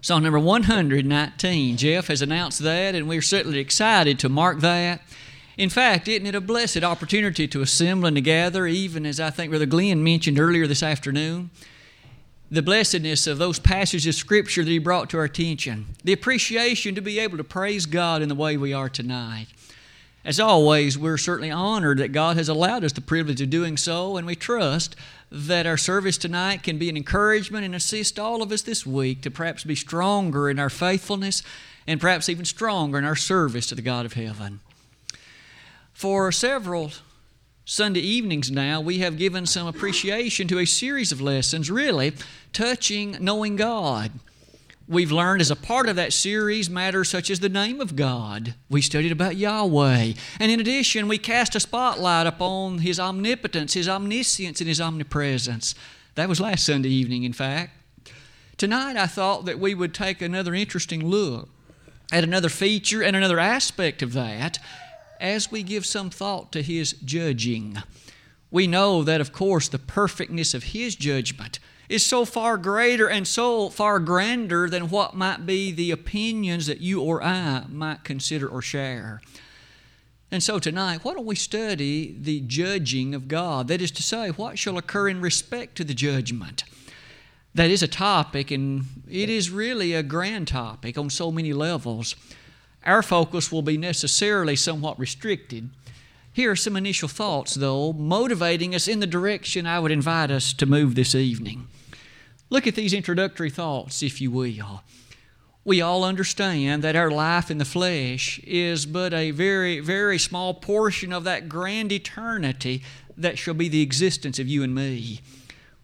Song number 119. Jeff has announced that, and we're certainly excited to mark that. In fact, isn't it a blessed opportunity to assemble and to gather, even as I think Brother Glenn mentioned earlier this afternoon? The blessedness of those passages of Scripture that he brought to our attention, the appreciation to be able to praise God in the way we are tonight. As always, we're certainly honored that God has allowed us the privilege of doing so, and we trust that our service tonight can be an encouragement and assist all of us this week to perhaps be stronger in our faithfulness and perhaps even stronger in our service to the God of heaven. For several Sunday evenings now, we have given some appreciation to a series of lessons, really touching knowing God. We've learned as a part of that series matters such as the name of God. We studied about Yahweh. And in addition, we cast a spotlight upon His omnipotence, His omniscience, and His omnipresence. That was last Sunday evening, in fact. Tonight, I thought that we would take another interesting look at another feature and another aspect of that as we give some thought to His judging. We know that, of course, the perfectness of His judgment is so far greater and so far grander than what might be the opinions that you or I might consider or share. And so tonight, why don't we study the judging of God? That is to say, what shall occur in respect to the judgment? That is a topic, and it is really a grand topic on so many levels. Our focus will be necessarily somewhat restricted. Here are some initial thoughts, though, motivating us in the direction I would invite us to move this evening. Look at these introductory thoughts, if you will. We all understand that our life in the flesh is but a very, very small portion of that grand eternity that shall be the existence of you and me.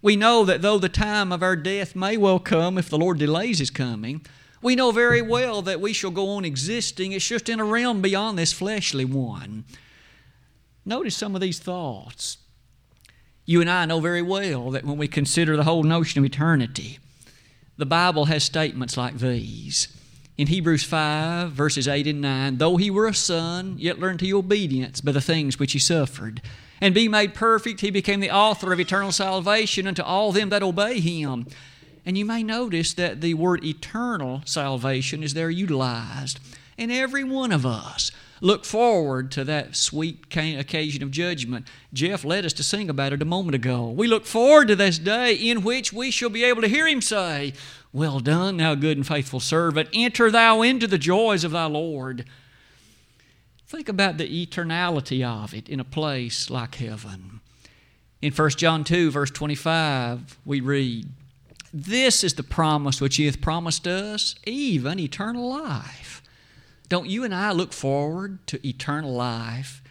We know that though the time of our death may well come if the Lord delays His coming, we know very well that we shall go on existing. It's just in a realm beyond this fleshly one. Notice some of these thoughts. You and I know very well that when we consider the whole notion of eternity, the Bible has statements like these. In Hebrews 5, verses 8 and 9, though he were a son, yet learned he obedience by the things which he suffered. And being made perfect, he became the author of eternal salvation unto all them that obey him. And you may notice that the word eternal salvation is there utilized. And every one of us look forward to that sweet occasion of judgment. Jeff led us to sing about it a moment ago. We look forward to this day in which we shall be able to hear him say, Well done, thou good and faithful servant. Enter thou into the joys of thy Lord. Think about the eternality of it in a place like heaven. In 1 John 2, verse 25, we read, This is the promise which he hath promised us, even eternal life. Don't you and I look forward to eternal life?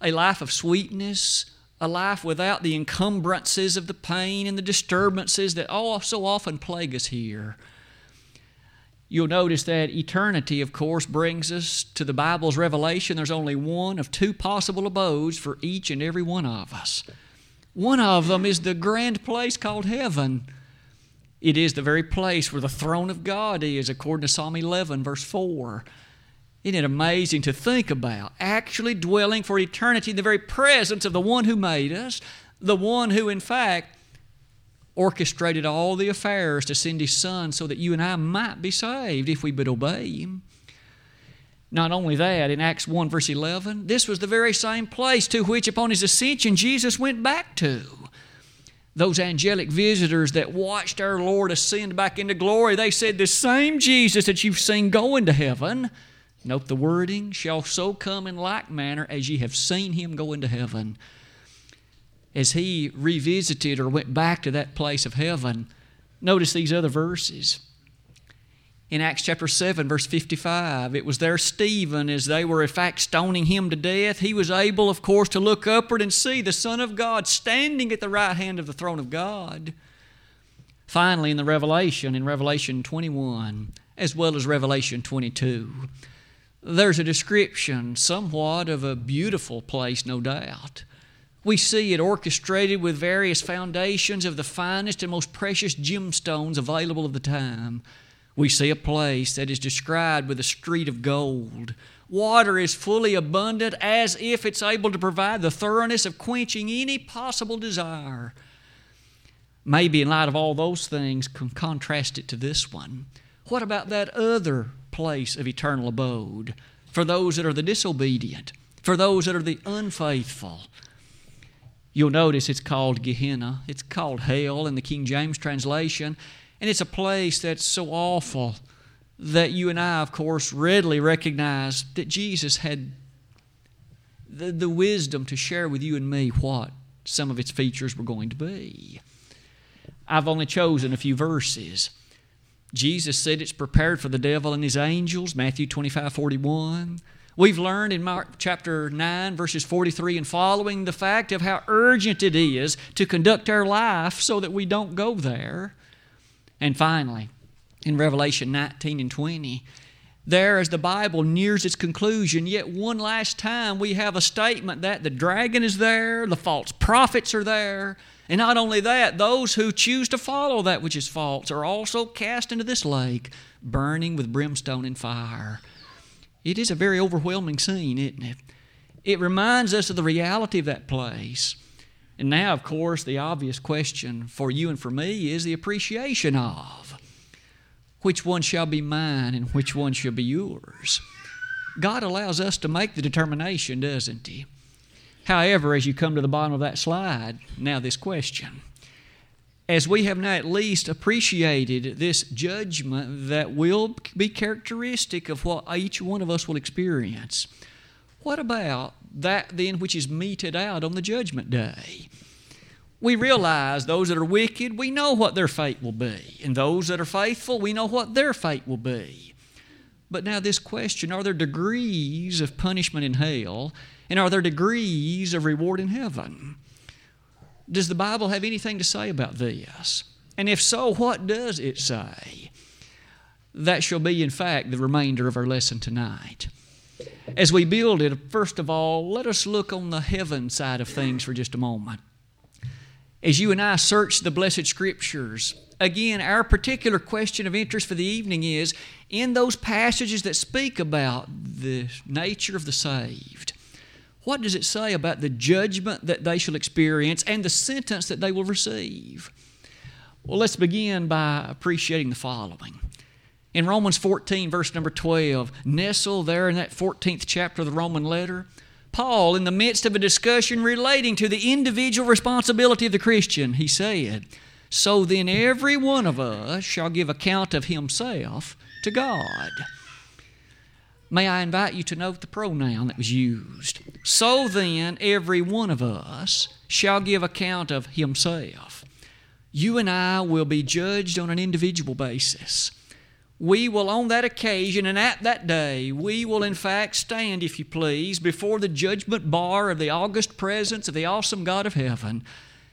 A life of sweetness, a life without the encumbrances of the pain and the disturbances that all so often plague us here. You'll notice that eternity, of course, brings us to the Bible's revelation. There's only one of two possible abodes for each and every one of us. One of them is the grand place called heaven. It is the very place where the throne of God is, according to Psalm 11, verse 4. Isn't it amazing to think about? Actually dwelling for eternity in the very presence of the one who made us, the one who, in fact, orchestrated all the affairs to send His Son so that you and I might be saved if we would obey Him. Not only that, in Acts 1, verse 11, this was the very same place to which, upon His ascension, Jesus went back to. Those angelic visitors that watched our Lord ascend back into glory, they said, The same Jesus that you've seen go into heaven Note the wording, shall so come in like manner as ye have seen him go into heaven. As he revisited or went back to that place of heaven, notice these other verses. In Acts chapter 7, verse 55, it was there Stephen, as they were in fact stoning him to death, he was able, of course, to look upward and see the Son of God standing at the right hand of the throne of God. Finally, in the Revelation, in Revelation 21, as well as Revelation 22, there's a description somewhat of a beautiful place, no doubt. We see it orchestrated with various foundations of the finest and most precious gemstones available of the time. We see a place that is described with a street of gold. Water is fully abundant as if it's able to provide the thoroughness of quenching any possible desire. Maybe, in light of all those things, contrast it to this one What about that other place of eternal abode for those that are the disobedient, for those that are the unfaithful? You'll notice it's called Gehenna. It's called hell in the King James translation. And it's a place that's so awful that you and I, of course, readily recognize that Jesus had the, the wisdom to share with you and me what some of its features were going to be. I've only chosen a few verses. Jesus said it's prepared for the devil and his angels, Matthew 25 41. We've learned in Mark chapter 9, verses 43 and following, the fact of how urgent it is to conduct our life so that we don't go there. And finally, in Revelation 19 and 20, there as the Bible nears its conclusion, yet one last time we have a statement that the dragon is there, the false prophets are there, and not only that, those who choose to follow that which is false are also cast into this lake, burning with brimstone and fire. It is a very overwhelming scene, isn't it? It reminds us of the reality of that place. And now, of course, the obvious question for you and for me is the appreciation of which one shall be mine and which one shall be yours. God allows us to make the determination, doesn't He? However, as you come to the bottom of that slide, now this question as we have now at least appreciated this judgment that will be characteristic of what each one of us will experience, what about that then which is meted out on the judgment day? We realize those that are wicked, we know what their fate will be. And those that are faithful, we know what their fate will be. But now, this question are there degrees of punishment in hell, and are there degrees of reward in heaven? Does the Bible have anything to say about this? And if so, what does it say? That shall be, in fact, the remainder of our lesson tonight. As we build it, first of all, let us look on the heaven side of things for just a moment. As you and I search the blessed scriptures, again, our particular question of interest for the evening is in those passages that speak about the nature of the saved, what does it say about the judgment that they shall experience and the sentence that they will receive? Well, let's begin by appreciating the following. In Romans 14, verse number 12, nestled there in that 14th chapter of the Roman letter, Paul, in the midst of a discussion relating to the individual responsibility of the Christian, he said, So then every one of us shall give account of himself to God. May I invite you to note the pronoun that was used. So then, every one of us shall give account of himself. You and I will be judged on an individual basis. We will, on that occasion and at that day, we will in fact stand, if you please, before the judgment bar of the august presence of the awesome God of heaven.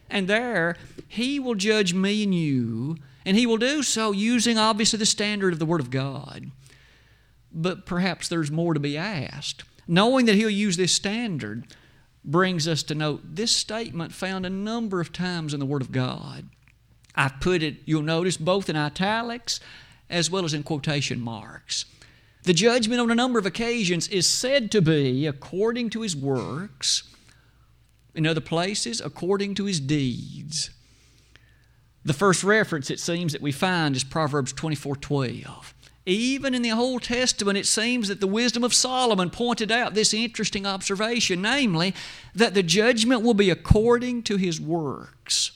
And there, He will judge me and you, and He will do so using obviously the standard of the Word of God but perhaps there's more to be asked. Knowing that he'll use this standard brings us to note this statement found a number of times in the Word of God. I've put it, you'll notice, both in italics as well as in quotation marks. The judgment on a number of occasions is said to be according to his works, in other places, according to his deeds. The first reference, it seems, that we find is Proverbs 24 12. Even in the Old Testament, it seems that the wisdom of Solomon pointed out this interesting observation namely, that the judgment will be according to his works.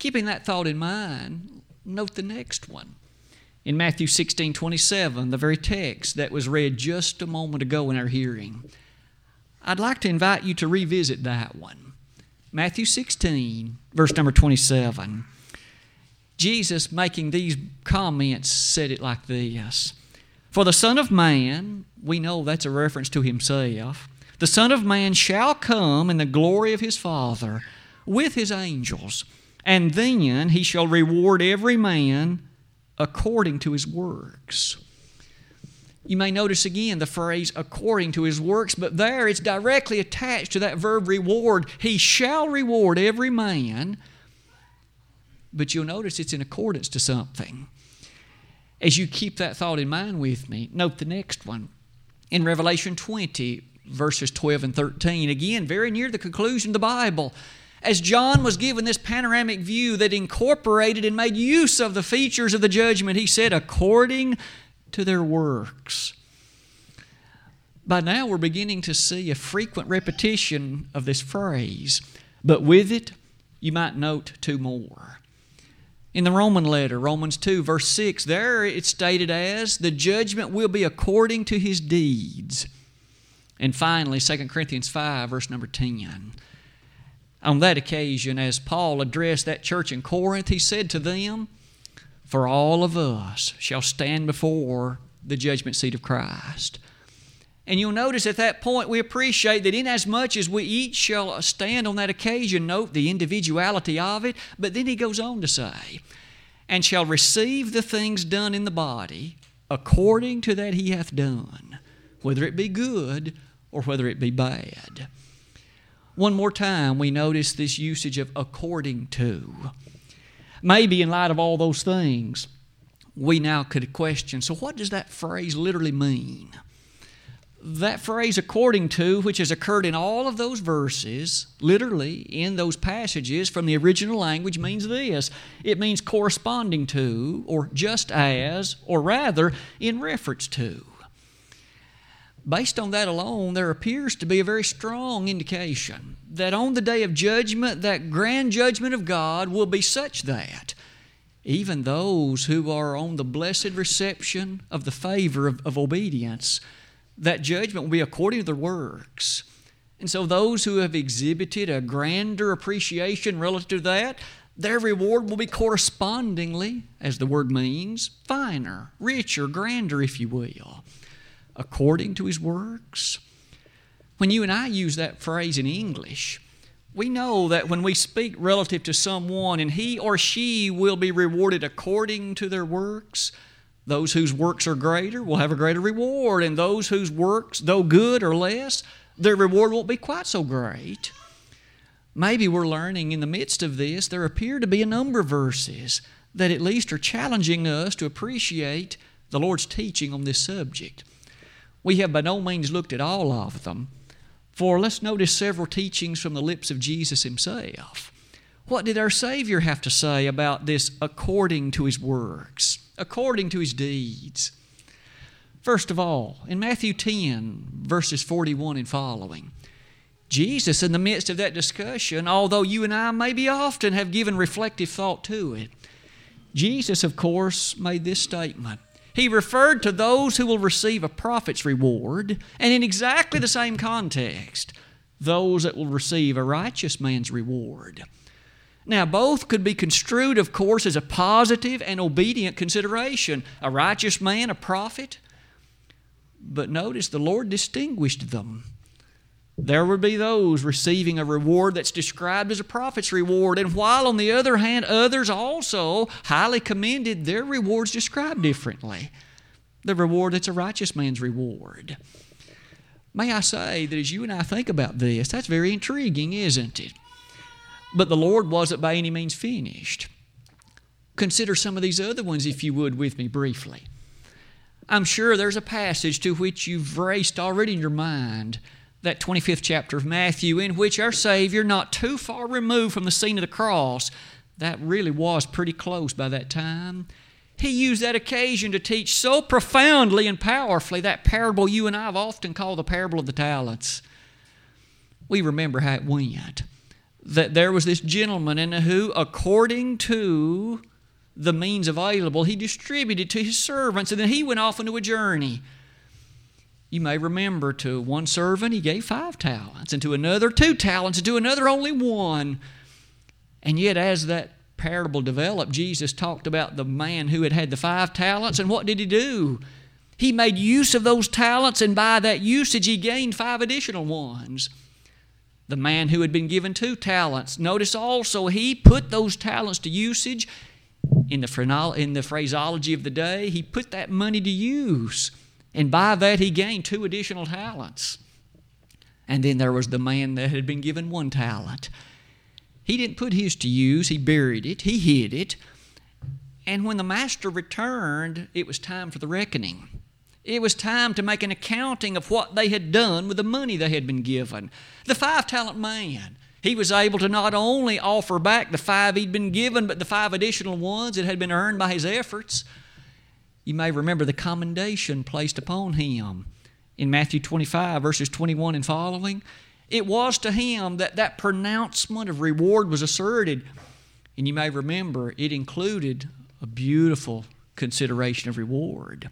Keeping that thought in mind, note the next one. In Matthew 16 27, the very text that was read just a moment ago in our hearing, I'd like to invite you to revisit that one. Matthew 16, verse number 27. Jesus, making these comments, said it like this For the Son of Man, we know that's a reference to himself, the Son of Man shall come in the glory of his Father with his angels, and then he shall reward every man according to his works. You may notice again the phrase according to his works, but there it's directly attached to that verb reward. He shall reward every man but you'll notice it's in accordance to something. As you keep that thought in mind with me, note the next one. In Revelation 20, verses 12 and 13, again, very near the conclusion of the Bible, as John was given this panoramic view that incorporated and made use of the features of the judgment, he said, according to their works. By now, we're beginning to see a frequent repetition of this phrase, but with it, you might note two more. In the Roman letter, Romans 2, verse 6, there it's stated as, the judgment will be according to his deeds. And finally, 2 Corinthians 5, verse number 10. On that occasion, as Paul addressed that church in Corinth, he said to them, For all of us shall stand before the judgment seat of Christ. And you'll notice at that point we appreciate that inasmuch as we each shall stand on that occasion, note the individuality of it, but then he goes on to say, and shall receive the things done in the body according to that he hath done, whether it be good or whether it be bad. One more time, we notice this usage of according to. Maybe in light of all those things, we now could question so, what does that phrase literally mean? That phrase, according to, which has occurred in all of those verses, literally in those passages from the original language, means this. It means corresponding to, or just as, or rather, in reference to. Based on that alone, there appears to be a very strong indication that on the day of judgment, that grand judgment of God will be such that even those who are on the blessed reception of the favor of, of obedience, that judgment will be according to their works. And so, those who have exhibited a grander appreciation relative to that, their reward will be correspondingly, as the word means, finer, richer, grander, if you will according to his works. When you and I use that phrase in English, we know that when we speak relative to someone and he or she will be rewarded according to their works, those whose works are greater will have a greater reward, and those whose works, though good or less, their reward won't be quite so great. Maybe we're learning in the midst of this, there appear to be a number of verses that at least are challenging us to appreciate the Lord's teaching on this subject. We have by no means looked at all of them, for let's notice several teachings from the lips of Jesus himself. What did our Savior have to say about this according to his works, according to his deeds? First of all, in Matthew 10, verses 41 and following, Jesus, in the midst of that discussion, although you and I maybe often have given reflective thought to it, Jesus, of course, made this statement he referred to those who will receive a prophet's reward, and in exactly the same context, those that will receive a righteous man's reward. Now, both could be construed, of course, as a positive and obedient consideration a righteous man, a prophet. But notice the Lord distinguished them. There would be those receiving a reward that's described as a prophet's reward, and while on the other hand, others also highly commended, their rewards described differently. The reward that's a righteous man's reward. May I say that as you and I think about this, that's very intriguing, isn't it? But the Lord wasn't by any means finished. Consider some of these other ones, if you would, with me briefly. I'm sure there's a passage to which you've raced already in your mind that 25th chapter of Matthew, in which our Savior, not too far removed from the scene of the cross, that really was pretty close by that time, he used that occasion to teach so profoundly and powerfully that parable you and I have often called the parable of the talents. We remember how it went. That there was this gentleman and who, according to the means available, he distributed to his servants, and then he went off into a journey. You may remember to one servant he gave five talents, and to another two talents, and to another only one. And yet, as that parable developed, Jesus talked about the man who had had the five talents, and what did he do? He made use of those talents, and by that usage, he gained five additional ones. The man who had been given two talents, notice also he put those talents to usage. In the, in the phraseology of the day, he put that money to use. And by that, he gained two additional talents. And then there was the man that had been given one talent. He didn't put his to use, he buried it, he hid it. And when the master returned, it was time for the reckoning. It was time to make an accounting of what they had done with the money they had been given. The five talent man, he was able to not only offer back the five he'd been given, but the five additional ones that had been earned by his efforts. You may remember the commendation placed upon him in Matthew 25, verses 21 and following. It was to him that that pronouncement of reward was asserted. And you may remember it included a beautiful consideration of reward.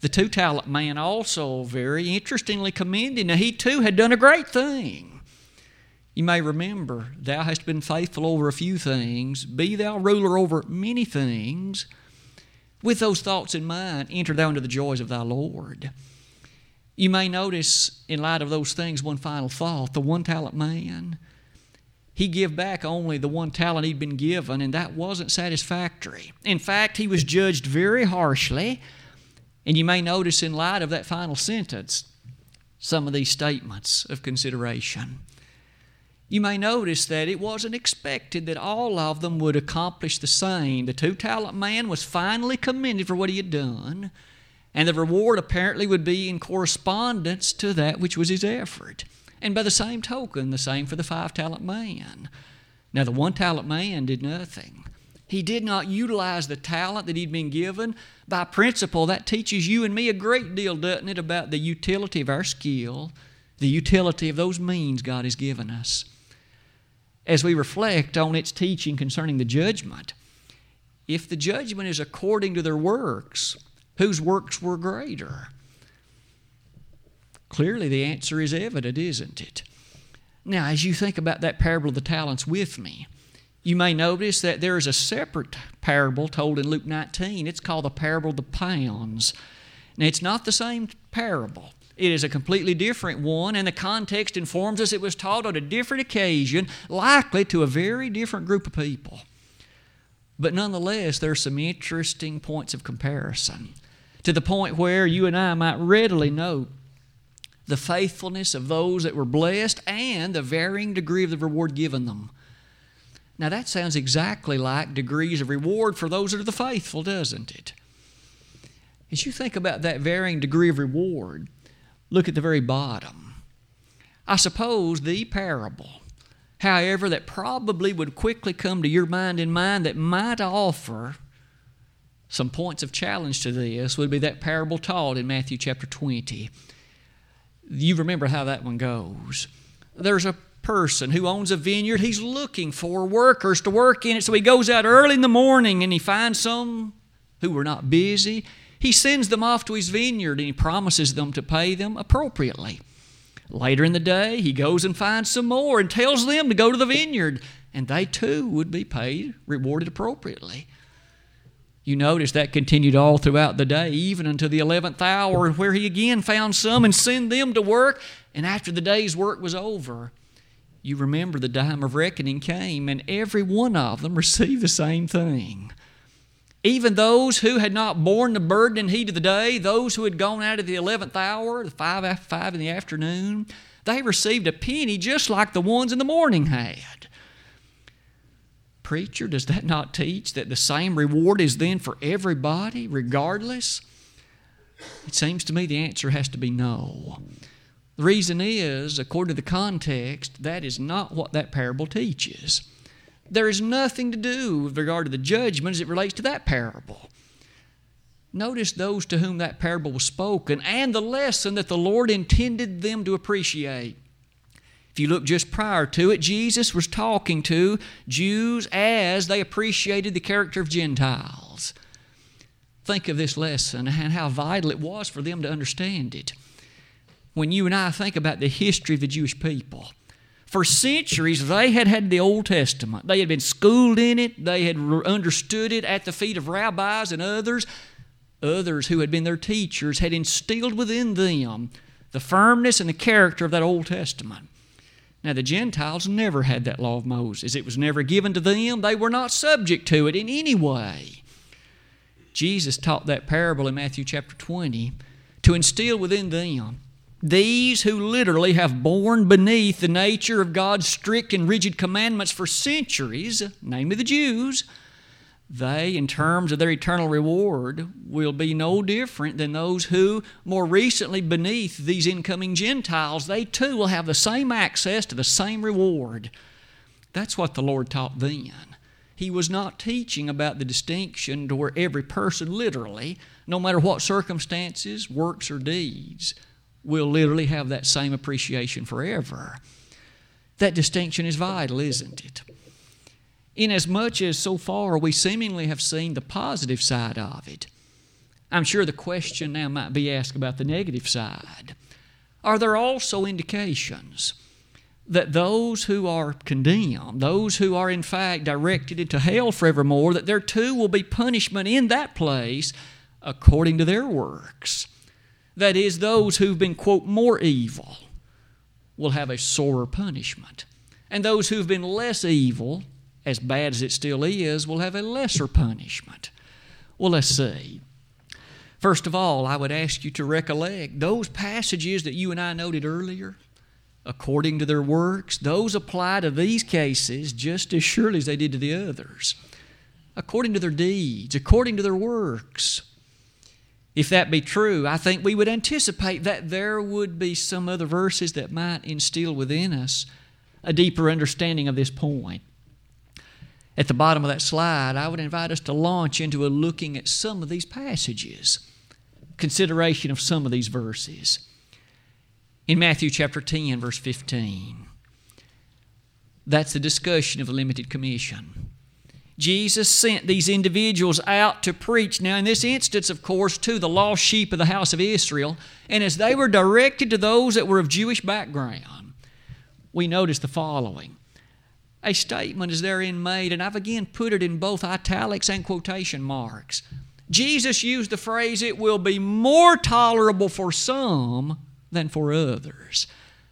The two talent man also very interestingly commended. Now, he too had done a great thing. You may remember, Thou hast been faithful over a few things, be thou ruler over many things. With those thoughts in mind, enter thou into the joys of thy Lord. You may notice, in light of those things, one final thought the one talent man, he gave back only the one talent he'd been given, and that wasn't satisfactory. In fact, he was judged very harshly. And you may notice, in light of that final sentence, some of these statements of consideration. You may notice that it wasn't expected that all of them would accomplish the same. The two talent man was finally commended for what he had done, and the reward apparently would be in correspondence to that which was his effort. And by the same token, the same for the five talent man. Now, the one talent man did nothing. He did not utilize the talent that he'd been given. By principle, that teaches you and me a great deal, doesn't it, about the utility of our skill, the utility of those means God has given us. As we reflect on its teaching concerning the judgment, if the judgment is according to their works, whose works were greater? Clearly, the answer is evident, isn't it? Now, as you think about that parable of the talents with me, you may notice that there is a separate parable told in Luke 19. It's called the parable of the pounds. Now, it's not the same parable. It is a completely different one, and the context informs us it was taught on a different occasion, likely to a very different group of people. But nonetheless, there are some interesting points of comparison to the point where you and I might readily note the faithfulness of those that were blessed and the varying degree of the reward given them. Now, that sounds exactly like degrees of reward for those that are the faithful, doesn't it? As you think about that varying degree of reward, look at the very bottom. I suppose the parable, however, that probably would quickly come to your mind and mind that might offer some points of challenge to this would be that parable taught in Matthew chapter 20 you remember how that one goes. There's a person who owns a vineyard. He's looking for workers to work in it. So he goes out early in the morning and he finds some who were not busy. He sends them off to his vineyard and he promises them to pay them appropriately. Later in the day, he goes and finds some more and tells them to go to the vineyard, and they too would be paid, rewarded appropriately. You notice that continued all throughout the day, even until the 11th hour, where he again found some and sent them to work. And after the day's work was over, you remember the time of reckoning came, and every one of them received the same thing. Even those who had not borne the burden and heat of the day, those who had gone out at the 11th hour, the 5 after 5 in the afternoon, they received a penny just like the ones in the morning had. Preacher, does that not teach that the same reward is then for everybody, regardless? It seems to me the answer has to be no. The reason is, according to the context, that is not what that parable teaches. There is nothing to do with regard to the judgment as it relates to that parable. Notice those to whom that parable was spoken and the lesson that the Lord intended them to appreciate. If you look just prior to it, Jesus was talking to Jews as they appreciated the character of Gentiles. Think of this lesson and how vital it was for them to understand it. When you and I think about the history of the Jewish people, for centuries they had had the Old Testament. They had been schooled in it, they had understood it at the feet of rabbis and others. Others who had been their teachers had instilled within them the firmness and the character of that Old Testament. Now, the Gentiles never had that law of Moses. It was never given to them. They were not subject to it in any way. Jesus taught that parable in Matthew chapter 20 to instill within them these who literally have borne beneath the nature of God's strict and rigid commandments for centuries, namely the Jews, they, in terms of their eternal reward, will be no different than those who, more recently beneath these incoming Gentiles, they too will have the same access to the same reward. That's what the Lord taught then. He was not teaching about the distinction to where every person, literally, no matter what circumstances, works, or deeds, will literally have that same appreciation forever. That distinction is vital, isn't it? inasmuch as so far we seemingly have seen the positive side of it. I'm sure the question now might be asked about the negative side. Are there also indications that those who are condemned, those who are in fact directed into hell forevermore, that there too will be punishment in that place according to their works? That is, those who've been, quote, more evil will have a sorer punishment. And those who've been less evil as bad as it still is, will have a lesser punishment. Well, let's see. First of all, I would ask you to recollect those passages that you and I noted earlier, according to their works, those apply to these cases just as surely as they did to the others. According to their deeds, according to their works. If that be true, I think we would anticipate that there would be some other verses that might instill within us a deeper understanding of this point at the bottom of that slide, I would invite us to launch into a looking at some of these passages, consideration of some of these verses. In Matthew chapter 10, verse 15, that's the discussion of the limited commission. Jesus sent these individuals out to preach. Now, in this instance, of course, to the lost sheep of the house of Israel. And as they were directed to those that were of Jewish background, we notice the following a statement is therein made, and I've again put it in both italics and quotation marks. Jesus used the phrase, it will be more tolerable for some than for others,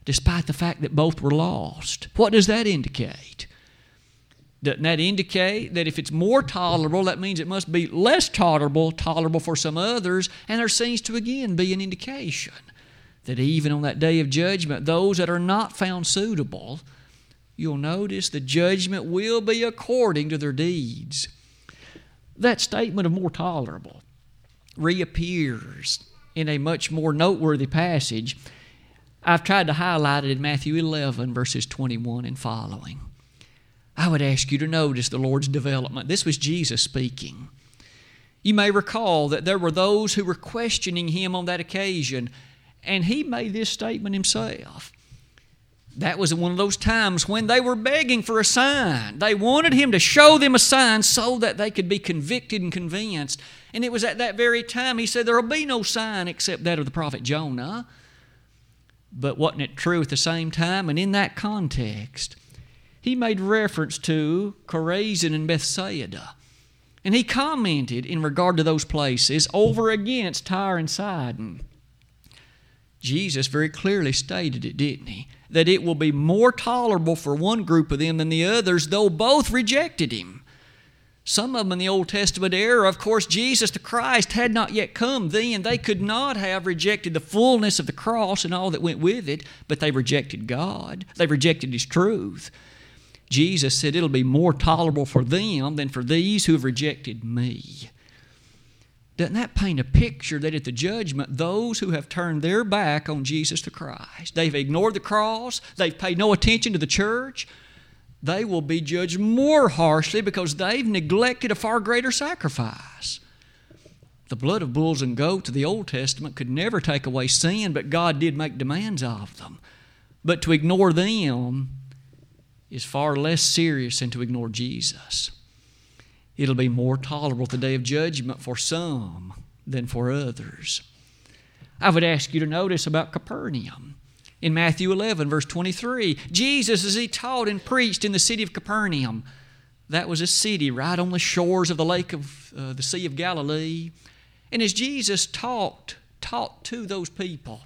despite the fact that both were lost. What does that indicate? Doesn't that indicate that if it's more tolerable, that means it must be less tolerable, tolerable for some others? And there seems to again be an indication that even on that day of judgment, those that are not found suitable, you'll notice the judgment will be according to their deeds. That statement of more tolerable reappears in a much more noteworthy passage. I've tried to highlight it in Matthew 11, verses 21 and following. I would ask you to notice the Lord's development. This was Jesus speaking. You may recall that there were those who were questioning him on that occasion, and he made this statement himself that was one of those times when they were begging for a sign. They wanted him to show them a sign so that they could be convicted and convinced. And it was at that very time he said, There will be no sign except that of the prophet Jonah. But wasn't it true at the same time? And in that context, he made reference to Chorazin and Bethsaida. And he commented in regard to those places over against Tyre and Sidon. Jesus very clearly stated it, didn't he? That it will be more tolerable for one group of them than the others, though both rejected him. Some of them in the Old Testament era, of course, Jesus the Christ had not yet come then. They could not have rejected the fullness of the cross and all that went with it, but they rejected God. They rejected His truth. Jesus said it'll be more tolerable for them than for these who have rejected me. Doesn't that paint a picture that at the judgment, those who have turned their back on Jesus the Christ, they've ignored the cross, they've paid no attention to the church, they will be judged more harshly because they've neglected a far greater sacrifice. The blood of bulls and goats of the Old Testament could never take away sin, but God did make demands of them. But to ignore them is far less serious than to ignore Jesus it'll be more tolerable at the day of judgment for some than for others. I would ask you to notice about Capernaum. In Matthew 11, verse 23, Jesus, as he taught and preached in the city of Capernaum, that was a city right on the shores of the lake of uh, the Sea of Galilee. And as Jesus talked, taught to those people,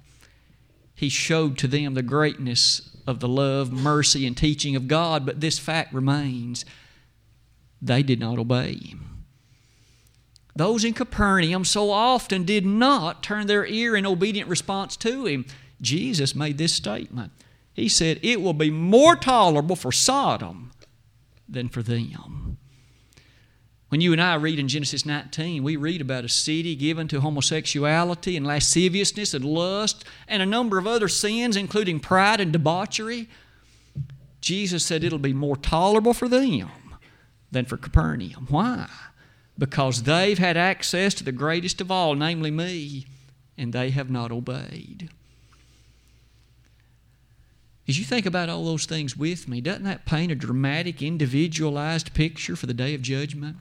he showed to them the greatness of the love, mercy, and teaching of God. But this fact remains they did not obey. Those in Capernaum so often did not turn their ear in obedient response to him. Jesus made this statement. He said, It will be more tolerable for Sodom than for them. When you and I read in Genesis 19, we read about a city given to homosexuality and lasciviousness and lust and a number of other sins, including pride and debauchery. Jesus said it'll be more tolerable for them than for Capernaum. Why? Because they've had access to the greatest of all, namely me, and they have not obeyed. As you think about all those things with me, doesn't that paint a dramatic, individualized picture for the day of judgment?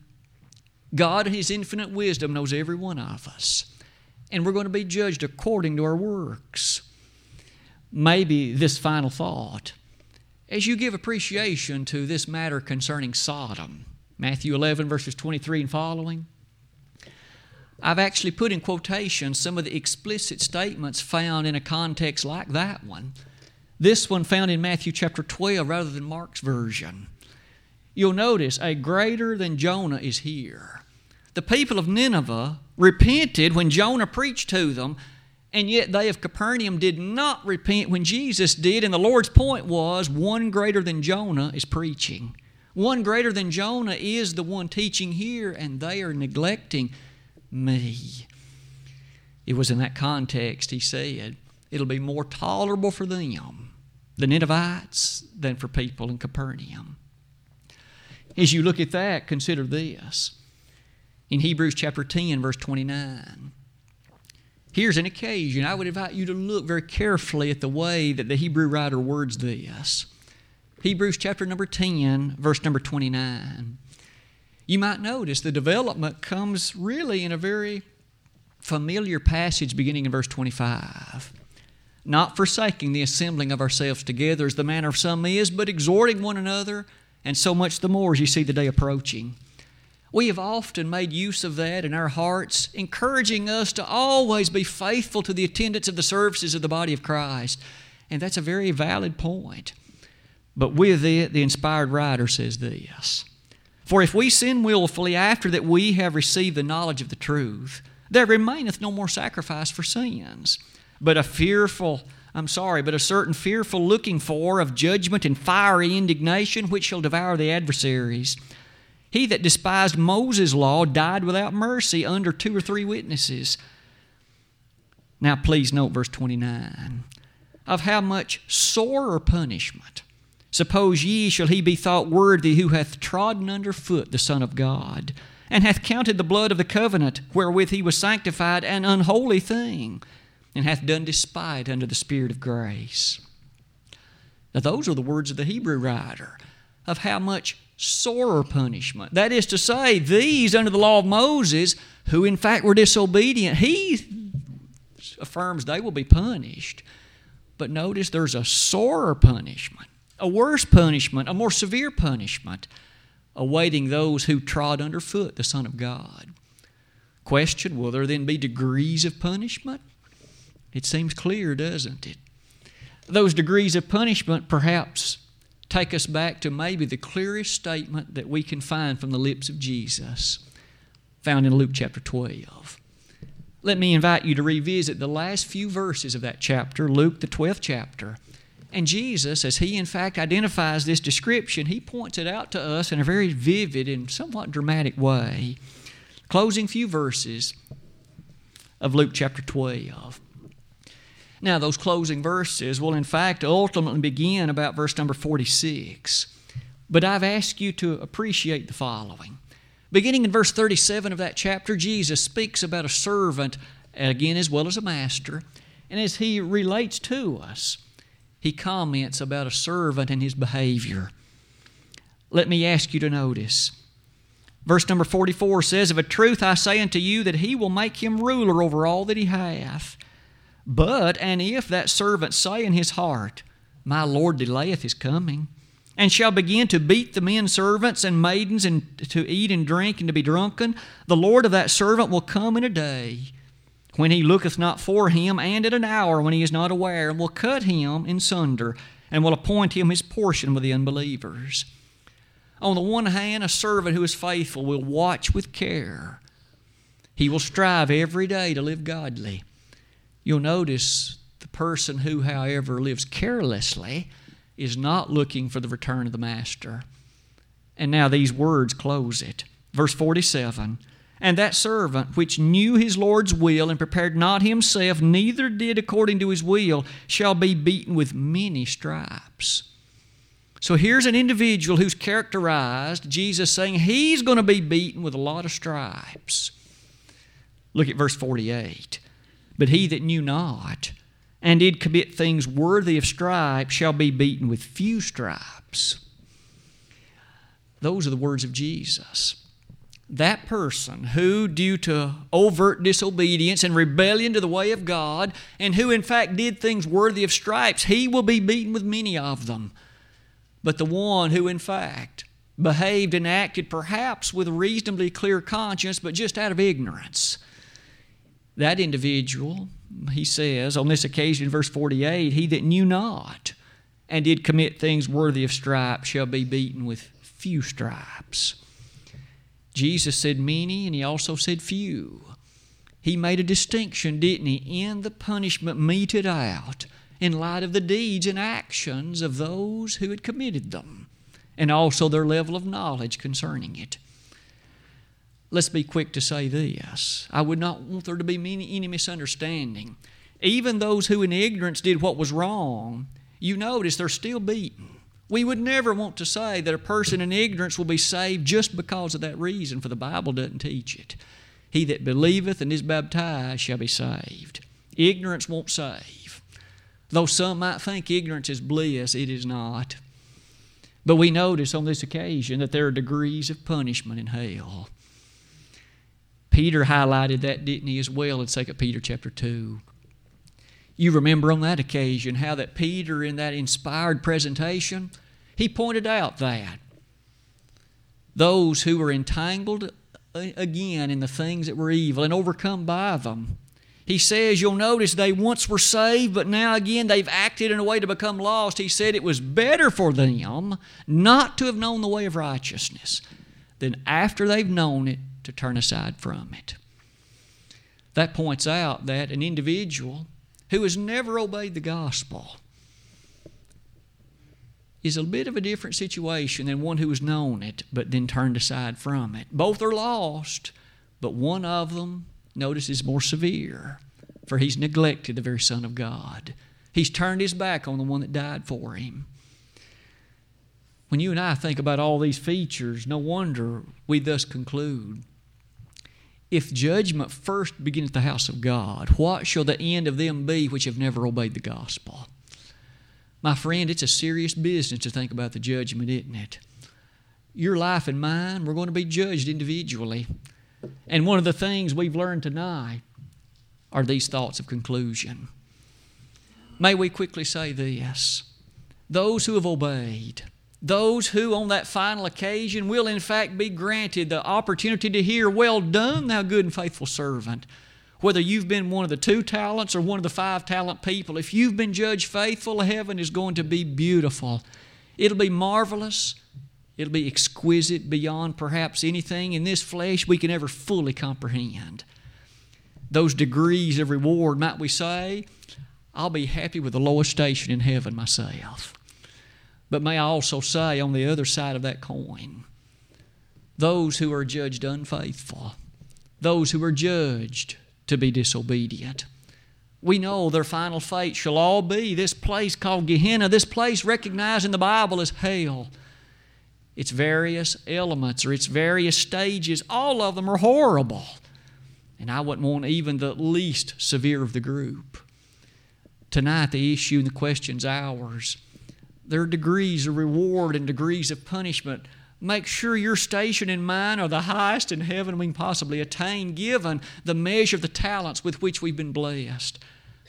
God, in His infinite wisdom, knows every one of us. And we're going to be judged according to our works. Maybe this final thought. As you give appreciation to this matter concerning Sodom, Matthew 11, verses 23 and following, I've actually put in quotation some of the explicit statements found in a context like that one. This one found in Matthew chapter 12 rather than Mark's version. You'll notice a greater than Jonah is here. The people of Nineveh repented when Jonah preached to them, and yet they of Capernaum did not repent when Jesus did. And the Lord's point was one greater than Jonah is preaching. One greater than Jonah is the one teaching here, and they are neglecting me. It was in that context he said, It'll be more tolerable for them, the Ninevites, than for people in Capernaum. As you look at that, consider this in Hebrews chapter 10, verse 29. Here's an occasion. I would invite you to look very carefully at the way that the Hebrew writer words this. Hebrews chapter number 10, verse number 29. You might notice the development comes really in a very familiar passage beginning in verse 25. Not forsaking the assembling of ourselves together as the manner of some is, but exhorting one another, and so much the more as you see the day approaching. We have often made use of that in our hearts, encouraging us to always be faithful to the attendance of the services of the body of Christ. And that's a very valid point. But with it, the inspired writer says this For if we sin willfully after that we have received the knowledge of the truth, there remaineth no more sacrifice for sins, but a fearful, I'm sorry, but a certain fearful looking for of judgment and fiery indignation which shall devour the adversaries. He that despised Moses' law died without mercy under two or three witnesses. Now, please note verse 29 of how much sorer punishment. Suppose ye shall he be thought worthy who hath trodden under foot the Son of God, and hath counted the blood of the covenant wherewith he was sanctified an unholy thing, and hath done despite unto the Spirit of grace. Now, those are the words of the Hebrew writer of how much sorer punishment. That is to say, these under the law of Moses, who in fact were disobedient, he affirms they will be punished. But notice there's a sorer punishment, a worse punishment, a more severe punishment awaiting those who trod underfoot the Son of God. Question Will there then be degrees of punishment? It seems clear, doesn't it? Those degrees of punishment perhaps take us back to maybe the clearest statement that we can find from the lips of Jesus, found in Luke chapter 12. Let me invite you to revisit the last few verses of that chapter, Luke, the 12th chapter. And Jesus, as he in fact identifies this description, he points it out to us in a very vivid and somewhat dramatic way. Closing few verses of Luke chapter 12. Now, those closing verses will, in fact, ultimately begin about verse number 46. But I've asked you to appreciate the following. Beginning in verse 37 of that chapter, Jesus speaks about a servant, again, as well as a master. And as he relates to us, he comments about a servant and his behavior. Let me ask you to notice. Verse number 44 says, Of a truth I say unto you that he will make him ruler over all that he hath. But, and if that servant say in his heart, My Lord delayeth his coming, and shall begin to beat the men servants and maidens, and to eat and drink and to be drunken, the Lord of that servant will come in a day when he looketh not for him, and at an hour when he is not aware, and will cut him in sunder, and will appoint him his portion with the unbelievers. On the one hand, a servant who is faithful will watch with care. He will strive every day to live godly. You'll notice the person who, however, lives carelessly is not looking for the return of the master. And now these words close it. Verse 47 And that servant which knew his Lord's will and prepared not himself, neither did according to his will, shall be beaten with many stripes. So here's an individual who's characterized, Jesus saying he's going to be beaten with a lot of stripes. Look at verse 48. But he that knew not and did commit things worthy of stripes shall be beaten with few stripes. Those are the words of Jesus. That person who, due to overt disobedience and rebellion to the way of God, and who in fact did things worthy of stripes, he will be beaten with many of them. But the one who in fact behaved and acted perhaps with a reasonably clear conscience, but just out of ignorance, that individual, he says on this occasion, verse 48, he that knew not and did commit things worthy of stripes shall be beaten with few stripes. Jesus said many, and he also said few. He made a distinction, didn't he, in the punishment meted out in light of the deeds and actions of those who had committed them, and also their level of knowledge concerning it let's be quick to say this. I would not want there to be any, misunderstanding. Even those who in ignorance did what was wrong, you notice they're still beaten. We would never want to say that a person in ignorance will be saved just because of that reason, for the Bible doesn't teach it. He that believeth and is baptized shall be saved. Ignorance won't save. Though some might think ignorance is bliss, it is not. But we notice on this occasion that there are degrees of punishment in hell. Peter highlighted that, didn't he, as well in 2 Peter chapter 2. You remember on that occasion how that Peter, in that inspired presentation, he pointed out that those who were entangled uh, again in the things that were evil and overcome by them. He says, you'll notice they once were saved, but now again they've acted in a way to become lost. He said it was better for them not to have known the way of righteousness than after they've known it to turn aside from it. That points out that an individual who has never obeyed the gospel is a bit of a different situation than one who has known it but then turned aside from it. Both are lost, but one of them, notice, is more severe, for he's neglected the very Son of God. He's turned his back on the one that died for him. When you and I think about all these features, no wonder we thus conclude if judgment first begin at the house of God, what shall the end of them be which have never obeyed the gospel? My friend, it's a serious business to think about the judgment, isn't it? Your life and mine, we're going to be judged individually. And one of the things we've learned tonight are these thoughts of conclusion. May we quickly say this those who have obeyed, those who on that final occasion will in fact be granted the opportunity to hear, Well done, thou good and faithful servant. Whether you've been one of the two talents or one of the five talent people, if you've been judged faithful, heaven is going to be beautiful. It'll be marvelous. It'll be exquisite beyond perhaps anything in this flesh we can ever fully comprehend. Those degrees of reward, might we say, I'll be happy with the lowest station in heaven myself. But may I also say, on the other side of that coin, those who are judged unfaithful, those who are judged to be disobedient, we know their final fate shall all be this place called Gehenna, this place recognized in the Bible as hell. Its various elements or its various stages, all of them are horrible. And I wouldn't want even the least severe of the group. Tonight, the issue and the question's ours. There are degrees of reward and degrees of punishment. Make sure your station and mine are the highest in heaven we can possibly attain, given the measure of the talents with which we've been blessed.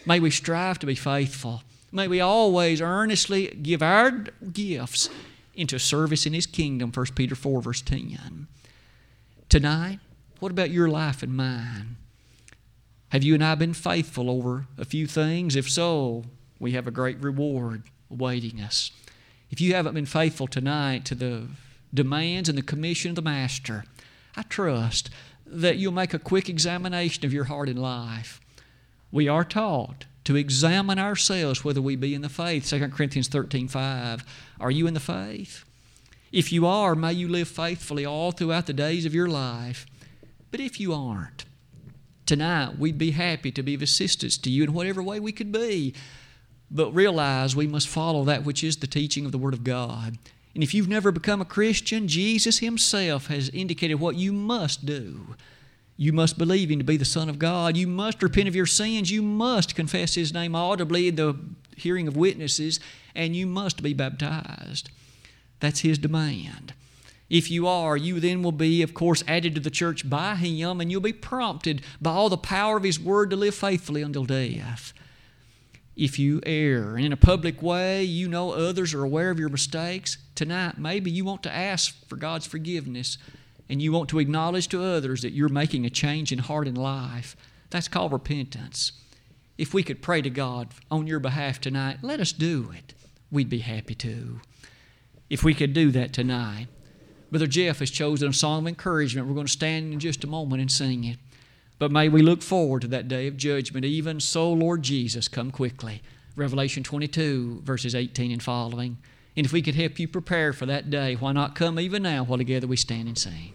May we strive to be faithful. May we always earnestly give our gifts into service in His kingdom, 1 Peter 4, verse 10. Tonight, what about your life and mine? Have you and I been faithful over a few things? If so, we have a great reward awaiting us. If you haven't been faithful tonight to the demands and the commission of the Master, I trust that you'll make a quick examination of your heart and life. We are taught to examine ourselves whether we be in the faith. 2 Corinthians 13 5. Are you in the faith? If you are, may you live faithfully all throughout the days of your life. But if you aren't, tonight we'd be happy to be of assistance to you in whatever way we could be. But realize we must follow that which is the teaching of the Word of God. And if you've never become a Christian, Jesus Himself has indicated what you must do. You must believe Him to be the Son of God. You must repent of your sins. You must confess His name audibly in the hearing of witnesses. And you must be baptized. That's His demand. If you are, you then will be, of course, added to the church by Him, and you'll be prompted by all the power of His Word to live faithfully until death. If you err and in a public way, you know others are aware of your mistakes, tonight maybe you want to ask for God's forgiveness and you want to acknowledge to others that you're making a change in heart and life. That's called repentance. If we could pray to God on your behalf tonight, let us do it. We'd be happy to if we could do that tonight. Brother Jeff has chosen a song of encouragement. We're going to stand in just a moment and sing it. But may we look forward to that day of judgment. Even so, Lord Jesus, come quickly. Revelation 22, verses 18 and following. And if we could help you prepare for that day, why not come even now while together we stand and sing?